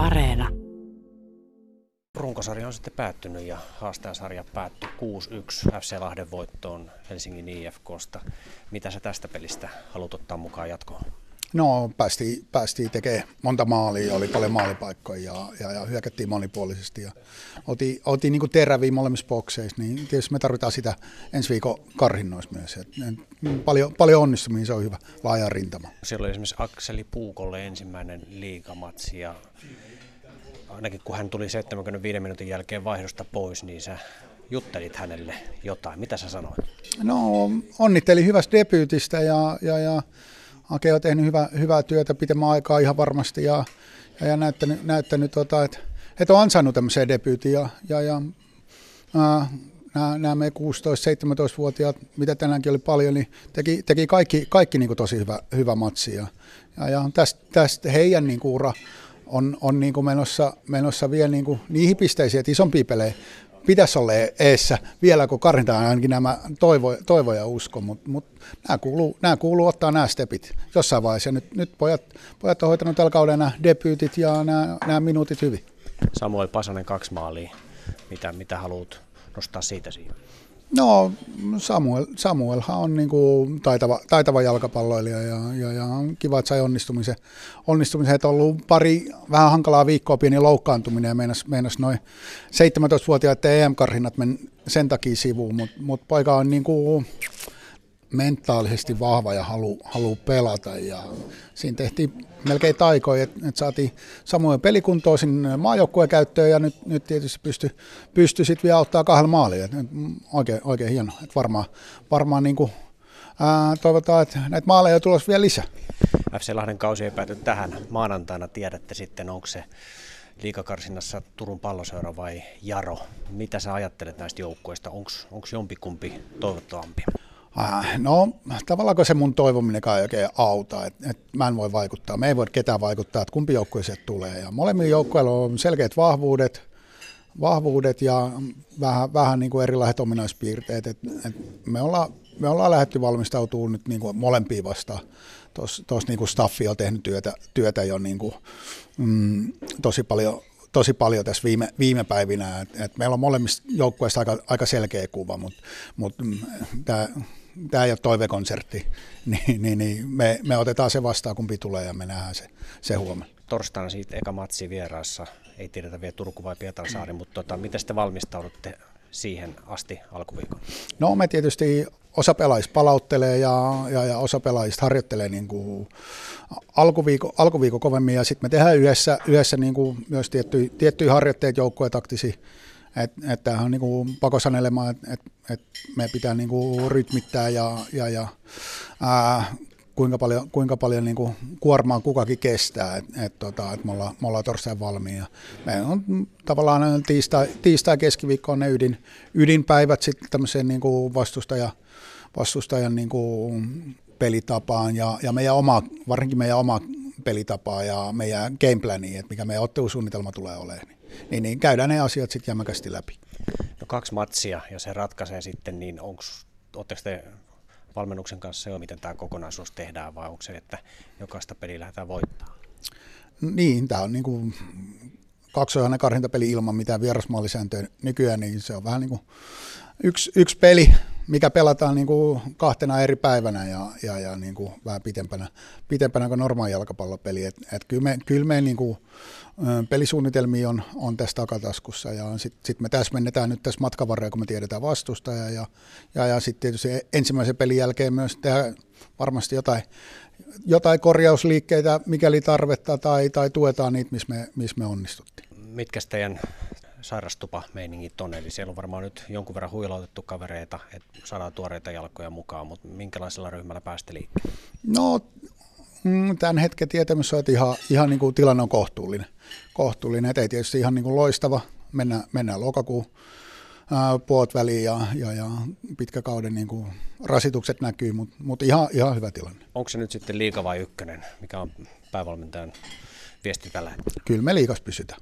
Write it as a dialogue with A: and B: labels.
A: Areena.
B: Runkosarja on sitten päättynyt ja haastajasarja päättyi 6-1 FC Lahden voittoon Helsingin IFKsta. Mitä sä tästä pelistä haluat ottaa mukaan jatkoon?
C: No päästiin, päästiin tekemään monta maalia, oli paljon maalipaikkoja ja, ja, ja hyökättiin monipuolisesti. Ja oltiin, oltiin niin teräviä molemmissa bokseissa, niin tietysti me tarvitaan sitä ensi viikon karhinnoissa myös. Et, et, paljon, paljon onnistumia, se on hyvä, laaja rintama.
B: Siellä oli esimerkiksi Akseli Puukolle ensimmäinen liigamatsi ja ainakin kun hän tuli 75 minuutin jälkeen vaihdosta pois, niin sä juttelit hänelle jotain. Mitä sä sanoit?
C: No onnittelin hyvästä debyytistä ja, ja, ja Ake on tehnyt hyvä, hyvää työtä pitemmän aikaa ihan varmasti ja, ja, näyttänyt, näyttänyt tota, että et on ansainnut tämmöisen debyytin ja, ja, ja nämä, nämä me 16-17-vuotiaat, mitä tänäänkin oli paljon, niin teki, teki kaikki, kaikki niin kuin tosi hyvä, hyvä matsi. Ja, ja, ja tästä, tästä heidän niin kuin ura on, on niin kuin menossa, menossa vielä niin kuin niihin pisteisiin, että isompia pelejä pitäisi olla eessä vielä, kun karhintaan ainakin nämä toivo, toivo ja usko, mutta mut, nämä, kuuluu, nämä kuuluu ottaa nämä stepit jossain vaiheessa. Nyt, nyt pojat, pojat on hoitanut tällä kaudella nämä debyytit ja nämä, nämä minuutit hyvin.
B: Samuel Pasanen kaksi maalia. Mitä, mitä haluat nostaa siitä siihen?
C: No Samuel, Samuelhan on niin kuin taitava, taitava jalkapalloilija ja, ja, ja kiva, että sai onnistumisen. onnistumisen että on ollut pari vähän hankalaa viikkoa pieni loukkaantuminen ja meinas, meinas noin 17-vuotiaat EM-karhinnat men sen takia sivuun, mutta mut poika on niin kuin, mentaalisesti vahva ja halu, halu pelata. Ja siinä tehtiin melkein taikoja, että et saatiin samoin pelikuntoa sinne maajoukkueen käyttöön ja nyt, nyt tietysti pysty, pysty sitten vielä ottaa kahdella maalia. Et, oikein, oikein hieno. Et varmaan varmaan niin kuin, ää, toivotaan, että näitä maaleja on tulossa vielä lisää.
B: FC Lahden kausi ei pääty tähän. Maanantaina tiedätte sitten, onko se liikakarsinnassa Turun palloseura vai Jaro. Mitä sä ajattelet näistä joukkueista? Onko jompikumpi toivottavampi?
C: Äh, no tavallaan se mun toivominen ei oikein auta, että et mä en voi vaikuttaa, me ei voi ketään vaikuttaa, että kumpi joukkue se tulee. Ja molemmilla joukkueilla on selkeät vahvuudet, vahvuudet ja vähän, vähän niin kuin erilaiset ominaispiirteet. Et, et me, ollaan, me ollaan lähdetty valmistautumaan nyt niin kuin molempiin vastaan. Tuossa niin kuin staffi on tehnyt työtä, työtä jo niin kuin, mm, tosi paljon tosi paljon tässä viime, viime päivinä. Et, et meillä on molemmista joukkueista aika, aika selkeä kuva, mutta mut, mm, tämä tämä ei ole toivekonsertti, niin, niin, niin me, me, otetaan se vastaan, kumpi tulee ja me nähdään se, se huomenna.
B: Torstaina siitä eka matsi vieraassa, ei tiedetä vielä Turku vai Pietarsaari, mutta tota, miten te valmistaudutte siihen asti alkuviikon?
C: No me tietysti osa pelaajista palauttelee ja, ja, ja osa pelaajista harjoittelee niin kuin alkuviikko, alkuviikko kovemmin ja sitten me tehdään yhdessä, yhdessä niin kuin myös tiettyjä, tiettyjä harjoitteet joukkueen että et on niinku pakosanelema, että et, et me pitää niinku rytmittää ja, ja, ja ää, kuinka paljon, kuinka paljon niinku kuormaa kukakin kestää, että et, tota, et me, ollaan, me ollaan torstain valmiina. Me on tavallaan tiistai, tiistai keskiviikko on ne ydin, ydinpäivät sitten tämmöiseen niinku vastustaja, vastustajan niinku pelitapaan ja, ja meidän oma, varsinkin meidän oma pelitapaa ja meidän gameplani, että mikä meidän ottelusuunnitelma tulee olemaan. Niin niin, käydään ne asiat sitten jämäkästi läpi.
B: No kaksi matsia ja se ratkaisee sitten, niin onko, oletteko te valmennuksen kanssa jo, miten tämä kokonaisuus tehdään vai onko se, että jokaista peliä lähdetään voittaa?
C: Niin, tämä on niin kuin kaksoihainen karhintapeli ilman mitään vierasmaalisääntöä nykyään, niin se on vähän niin kuin yksi, yksi peli, mikä pelataan niin kuin kahtena eri päivänä ja, ja, ja niin kuin vähän pitempänä, pitempänä kuin normaali jalkapallopeli. Et, et kyllä me, kyllä me niin kuin, pelisuunnitelmia on, on tässä takataskussa ja sitten sit me täsmennetään nyt tässä matkavarreja, kun me tiedetään vastustaja ja, ja, ja sitten tietysti ensimmäisen pelin jälkeen myös tehdään varmasti jotain, jotain korjausliikkeitä, mikäli tarvetta tai, tai tuetaan niitä, missä me, missä me onnistuttiin.
B: Mitkä teidän sairastupa-meiningit on? Eli siellä on varmaan nyt jonkun verran huilautettu kavereita, että saadaan tuoreita jalkoja mukaan, mutta minkälaisella ryhmällä päästä liikkeelle?
C: No mm, tämän hetken tietämys on, että ihan, ihan niin kuin tilanne on kohtuullinen. kohtuullinen. Että ei tietysti ihan niin kuin loistava. Mennään, mennään lokakuun puolet väliin ja, ja, ja pitkä kauden niin kuin rasitukset näkyy, mutta mut ihan, ihan hyvä tilanne.
B: Onko se nyt sitten liika vai ykkönen? Mikä on päävalmentajan viesti tällä hetkellä?
C: Kyllä me liikas pysytään.